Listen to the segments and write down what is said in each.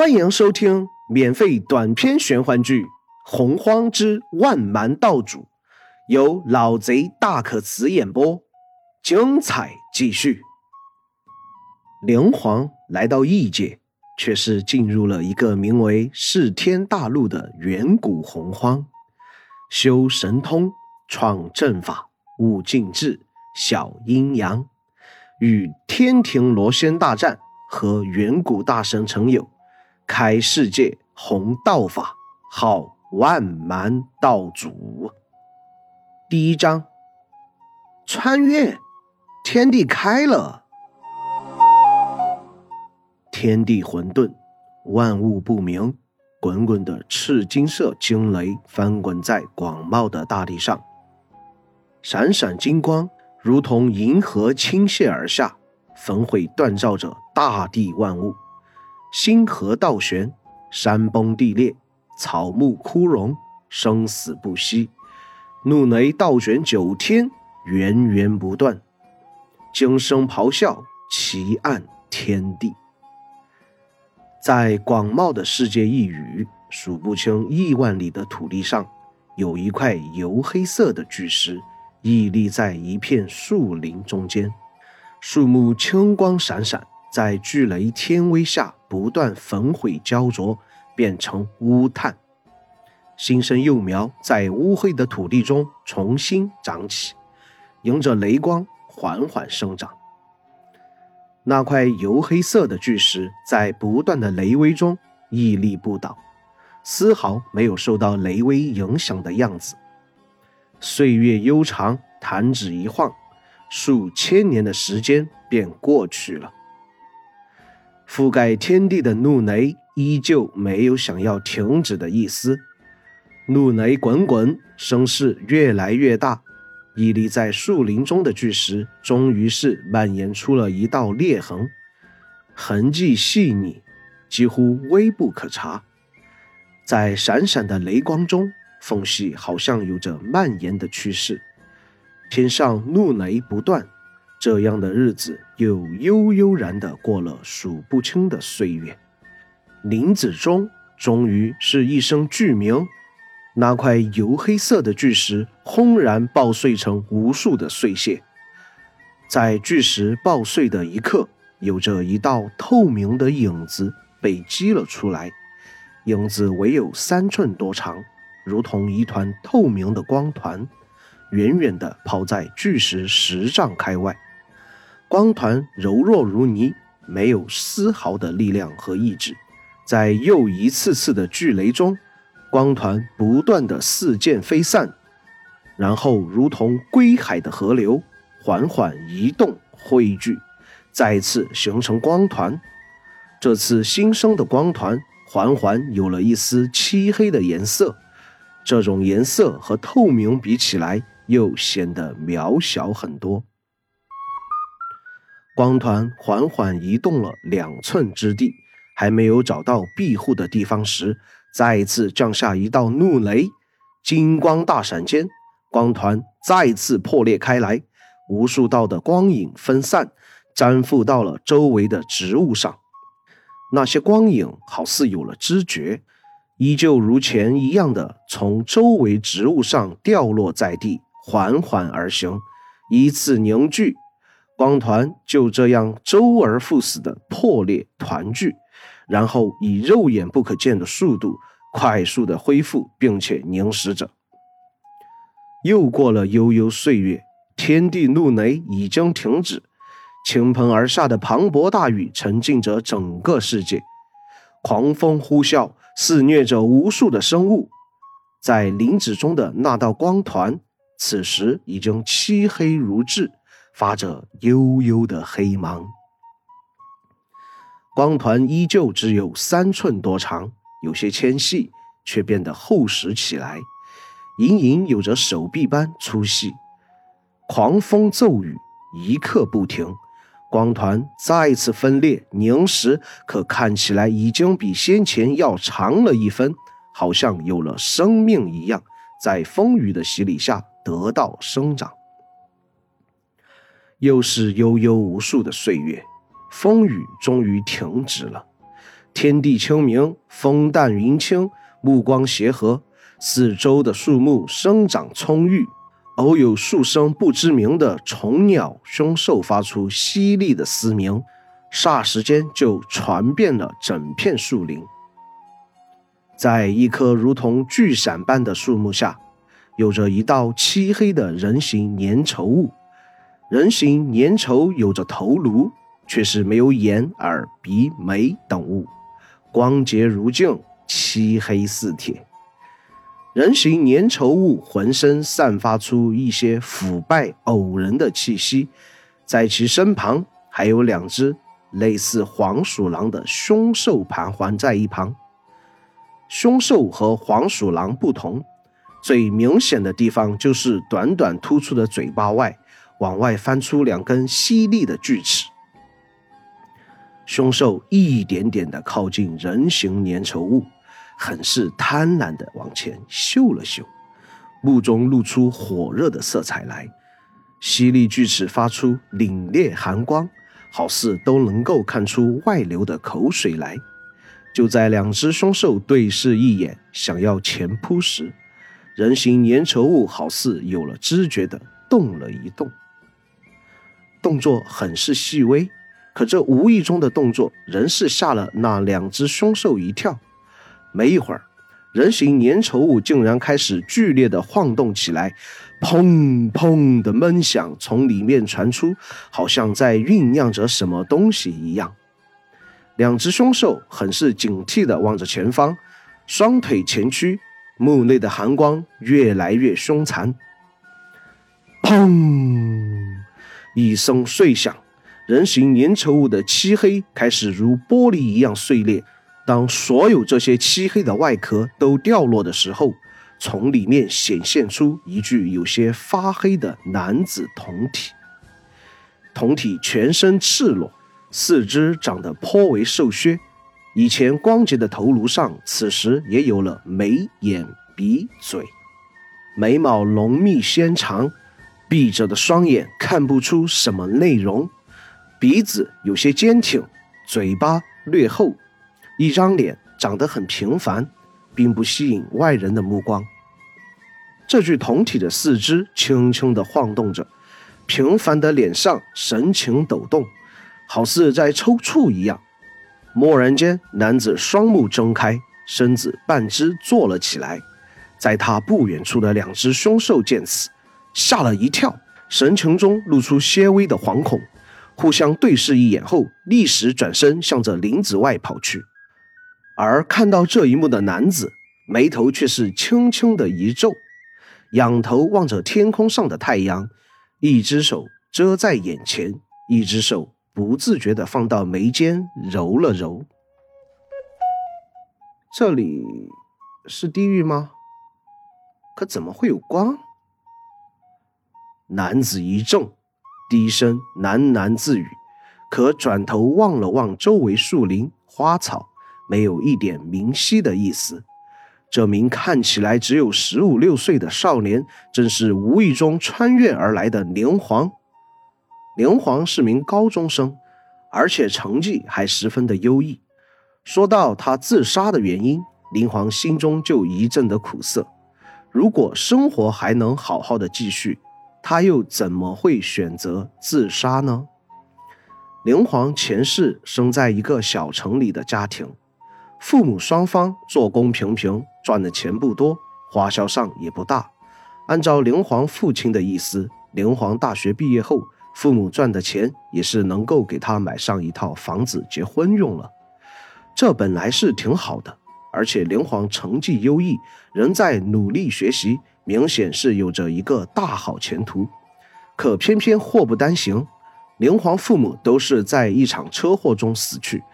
欢迎收听免费短篇玄幻剧《洪荒之万蛮道主》，由老贼大可辞演播，精彩继续。灵皇来到异界，却是进入了一个名为世天大陆的远古洪荒，修神通，创阵法，悟静智，晓阴阳，与天庭罗仙大战，和远古大神成友。开世界弘道法，号万蛮道祖。第一章，穿越，天地开了，天地混沌，万物不明，滚滚的赤金色惊雷翻滚在广袤的大地上，闪闪金光如同银河倾泻而下，焚毁锻造着大地万物。星河倒悬，山崩地裂，草木枯荣，生死不息。怒雷倒卷九天，源源不断，惊声咆哮，奇暗天地。在广袤的世界一隅，数不清亿万里的土地上，有一块黝黑色的巨石，屹立在一片树林中间，树木青光闪闪。在巨雷天威下不断焚毁焦灼，变成乌炭。新生幼苗在乌黑的土地中重新长起，迎着雷光缓缓生长。那块黝黑色的巨石在不断的雷威中屹立不倒，丝毫没有受到雷威影响的样子。岁月悠长，弹指一晃，数千年的时间便过去了。覆盖天地的怒雷依旧没有想要停止的意思，怒雷滚滚，声势越来越大。屹立在树林中的巨石，终于是蔓延出了一道裂痕，痕迹细腻，几乎微不可察。在闪闪的雷光中，缝隙好像有着蔓延的趋势。天上怒雷不断。这样的日子又悠悠然地过了数不清的岁月，林子中终于是一声巨鸣，那块黝黑色的巨石轰然爆碎成无数的碎屑。在巨石爆碎的一刻，有着一道透明的影子被击了出来，影子唯有三寸多长，如同一团透明的光团，远远地抛在巨石十丈开外。光团柔弱如泥，没有丝毫的力量和意志，在又一次次的巨雷中，光团不断的似溅飞散，然后如同归海的河流，缓缓移动汇聚，再次形成光团。这次新生的光团缓缓有了一丝漆黑的颜色，这种颜色和透明比起来，又显得渺小很多。光团缓缓移动了两寸之地，还没有找到庇护的地方时，再次降下一道怒雷，金光大闪间，光团再次破裂开来，无数道的光影分散，粘附到了周围的植物上。那些光影好似有了知觉，依旧如前一样的从周围植物上掉落在地，缓缓而行，依次凝聚。光团就这样周而复始的破裂团聚，然后以肉眼不可见的速度快速的恢复，并且凝实着。又过了悠悠岁月，天地怒雷已经停止，倾盆而下的磅礴大雨沉浸着整个世界，狂风呼啸，肆虐着无数的生物。在林子中的那道光团，此时已经漆黑如炙。发着幽幽的黑芒，光团依旧只有三寸多长，有些纤细，却变得厚实起来，隐隐有着手臂般粗细。狂风骤雨，一刻不停，光团再次分裂凝实，可看起来已经比先前要长了一分，好像有了生命一样，在风雨的洗礼下得到生长。又是悠悠无数的岁月，风雨终于停止了。天地清明，风淡云轻，目光协和，四周的树木生长葱郁，偶有数声不知名的虫鸟凶兽发出犀利的嘶鸣，霎时间就传遍了整片树林。在一棵如同巨伞般的树木下，有着一道漆黑的人形粘稠物。人形粘稠有着头颅，却是没有眼、耳、鼻、眉等物，光洁如镜，漆黑似铁。人形粘稠物浑身散发出一些腐败呕人的气息，在其身旁还有两只类似黄鼠狼的凶兽盘桓在一旁。凶兽和黄鼠狼不同，最明显的地方就是短短突出的嘴巴外，往外翻出两根犀利的锯齿。凶兽一点点的靠近人形粘稠物，很是贪婪的往前嗅了嗅，目中露出火热的色彩来，犀利锯齿发出凛冽寒光，好似都能够看出外流的口水来。就在两只凶兽对视一眼，想要前扑时，人形粘稠物好似有了知觉的动了一动，动作很是细微，可这无意中的动作仍是吓了那两只凶兽一跳。没一会儿，人形粘稠物竟然开始剧烈的晃动起来，砰砰的闷响从里面传出，好像在酝酿着什么东西一样。两只凶兽很是警惕地望着前方，双腿前屈，目内的寒光越来越凶残。砰！一声碎响，人形粘稠物的漆黑开始如玻璃一样碎裂。当所有这些漆黑的外壳都掉落的时候，从里面显现出一具有些发黑的男子铜体。铜体全身赤裸。四肢长得颇为瘦削，以前光洁的头颅上，此时也有了眉眼鼻嘴，眉毛浓密纤长，闭着的双眼看不出什么内容，鼻子有些坚挺，嘴巴略厚，一张脸长得很平凡，并不吸引外人的目光。这具铜体的四肢轻轻地晃动着，平凡的脸上神情抖动。好似在抽搐一样。蓦然间，男子双目睁开，身子半只坐了起来。在他不远处的两只凶兽见此，吓了一跳，神情中露出些微的惶恐，互相对视一眼后，立时转身向着林子外跑去。而看到这一幕的男子，眉头却是轻轻的一皱，仰头望着天空上的太阳，一只手遮在眼前，一只手。不自觉地放到眉间揉了揉。这里是地狱吗？可怎么会有光？男子一怔，低声喃喃自语，可转头望了望周围树林花草，没有一点明晰的意思。这名看起来只有十五六岁的少年，正是无意中穿越而来的灵皇。灵皇是名高中生，而且成绩还十分的优异。说到他自杀的原因，灵皇心中就一阵的苦涩。如果生活还能好好的继续，他又怎么会选择自杀呢？灵皇前世生在一个小城里的家庭，父母双方做工平平，赚的钱不多，花销上也不大。按照灵皇父亲的意思，灵皇大学毕业后。父母赚的钱也是能够给他买上一套房子结婚用了，这本来是挺好的，而且灵皇成绩优异，仍在努力学习，明显是有着一个大好前途。可偏偏祸不单行，灵皇父母都是在一场车祸中死去，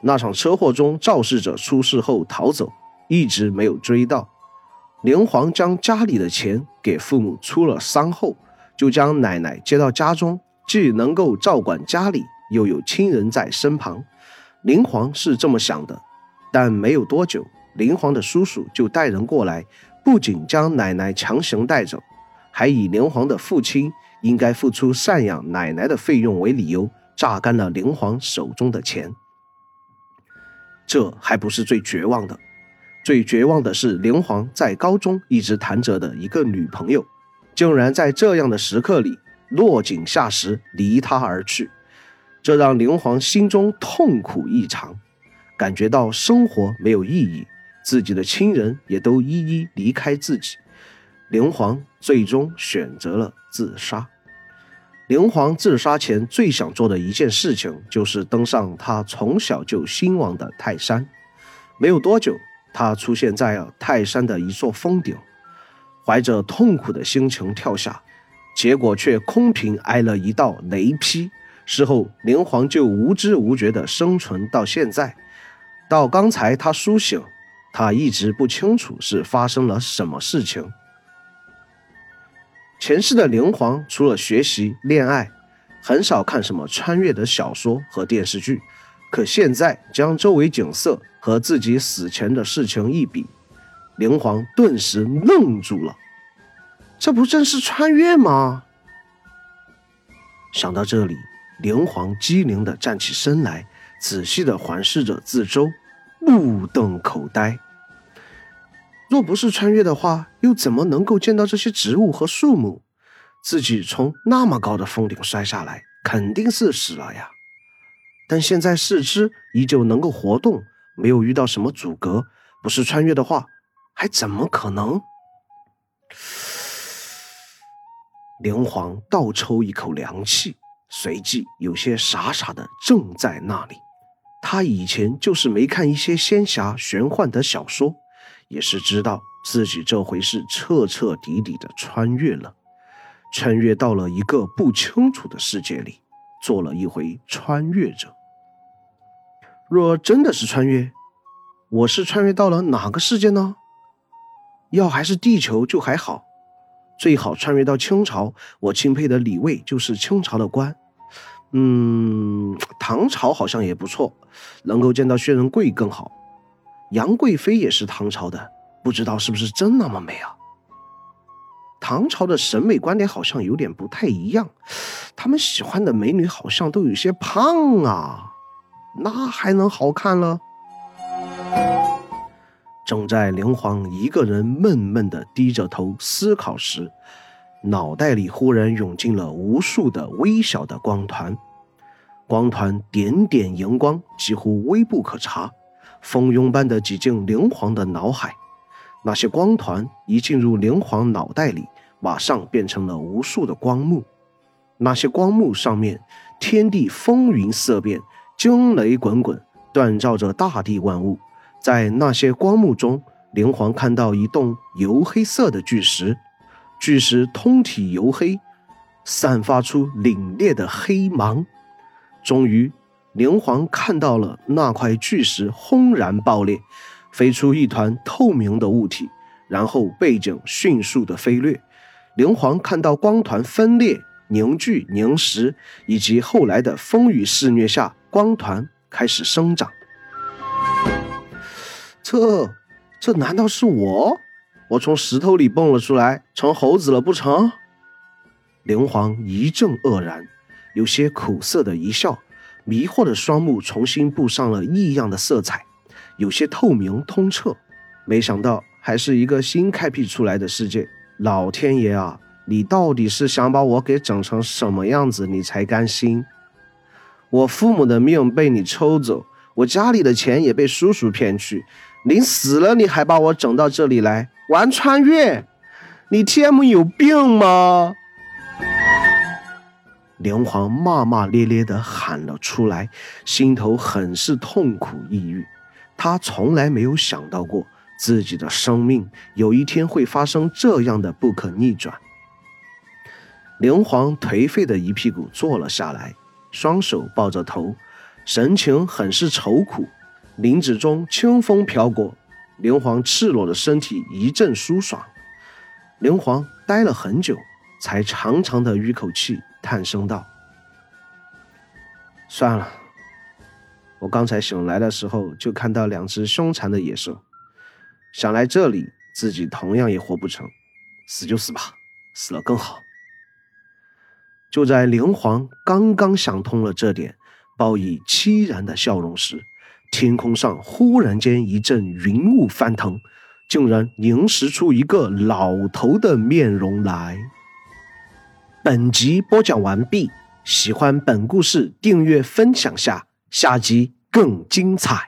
那场车祸中肇事者出事后逃走，一直没有追到。灵皇将家里的钱给父母出了丧后。就将奶奶接到家中，既能够照管家里，又有亲人在身旁。灵皇是这么想的，但没有多久，灵皇的叔叔就带人过来，不仅将奶奶强行带走，还以灵皇的父亲应该付出赡养奶奶的费用为理由，榨干了灵皇手中的钱。这还不是最绝望的，最绝望的是灵皇在高中一直谈着的一个女朋友，竟然在这样的时刻里落井下石，离他而去。这让灵皇心中痛苦异常，感觉到生活没有意义，自己的亲人也都一一离开自己。灵皇最终选择了自杀。灵皇自杀前最想做的一件事情，就是登上他从小就兴往的泰山。没有多久，他出现在了泰山的一座峰顶，怀着痛苦的心情跳下，结果却空瓶挨了一道雷劈。事后，灵皇就无知无觉地生存到现在。到刚才他苏醒，他一直不清楚是发生了什么事情。前世的灵皇除了学习恋爱，很少看什么穿越的小说和电视剧。可现在将周围景色和自己死前的事情一比，灵皇顿时愣住了。这不正是穿越吗？想到这里。灵皇机灵地站起身来，仔细地环视着四周，目瞪口呆。若不是穿越的话，又怎么能够见到这些植物和树木？自己从那么高的峰顶摔下来，肯定是死了呀。但现在四肢依旧能够活动，没有遇到什么阻隔。不是穿越的话，还怎么可能？灵皇倒抽一口凉气。随即有些傻傻的怔在那里。他以前就是没看一些仙侠玄幻的小说，也是知道自己这回是彻彻底底的穿越了，穿越到了一个不清楚的世界里，做了一回穿越者。若真的是穿越，我是穿越到了哪个世界呢？要还是地球就还好。最好穿越到清朝，我钦佩的李卫就是清朝的官。嗯，唐朝好像也不错，能够见到薛仁贵更好。杨贵妃也是唐朝的，不知道是不是真那么美啊？唐朝的审美观点好像有点不太一样，他们喜欢的美女好像都有些胖啊，那还能好看了？正在灵皇一个人闷闷的低着头思考时，脑袋里忽然涌进了无数的微小的光团，光团点点荧光，几乎微不可察，蜂拥般的挤进灵皇的脑海。那些光团一进入灵皇脑袋里，马上变成了无数的光幕。那些光幕上面，天地风云色变，惊雷滚滚，锻造着大地万物。在那些光幕中，灵皇看到一栋油黑色的巨石，巨石通体黝黑，散发出凛冽的黑芒。终于，灵皇看到了那块巨石轰然爆裂，飞出一团透明的物体，然后背景迅速的飞掠。灵皇看到光团分裂、凝聚、凝实，以及后来的风雨肆虐下，光团开始生长。这，这难道是我？我从石头里蹦了出来，成猴子了不成？灵皇一阵愕然，有些苦涩的一笑，迷惑的双目重新布上了异样的色彩，有些透明通彻。没想到还是一个新开辟出来的世界。老天爷啊，你到底是想把我给整成什么样子，你才甘心？我父母的命被你抽走，我家里的钱也被叔叔骗去。临死了，你还把我整到这里来玩穿越？你 TM 有病吗？连皇骂骂咧咧地喊了出来，心头很是痛苦抑郁。他从来没有想到过自己的生命有一天会发生这样的不可逆转。连皇颓废的一屁股坐了下来，双手抱着头，神情很是愁苦。林子中清风飘过，灵皇赤裸的身体一阵舒爽。灵皇呆了很久，才长长的吁口气，叹声道：“算了，我刚才醒来的时候就看到两只凶残的野兽，想来这里自己同样也活不成，死就死吧，死了更好。”就在灵皇刚刚想通了这点，报以凄然的笑容时，天空上忽然间一阵云雾翻腾，竟然凝视出一个老头的面容来。本集播讲完毕，喜欢本故事，订阅分享下，下集更精彩。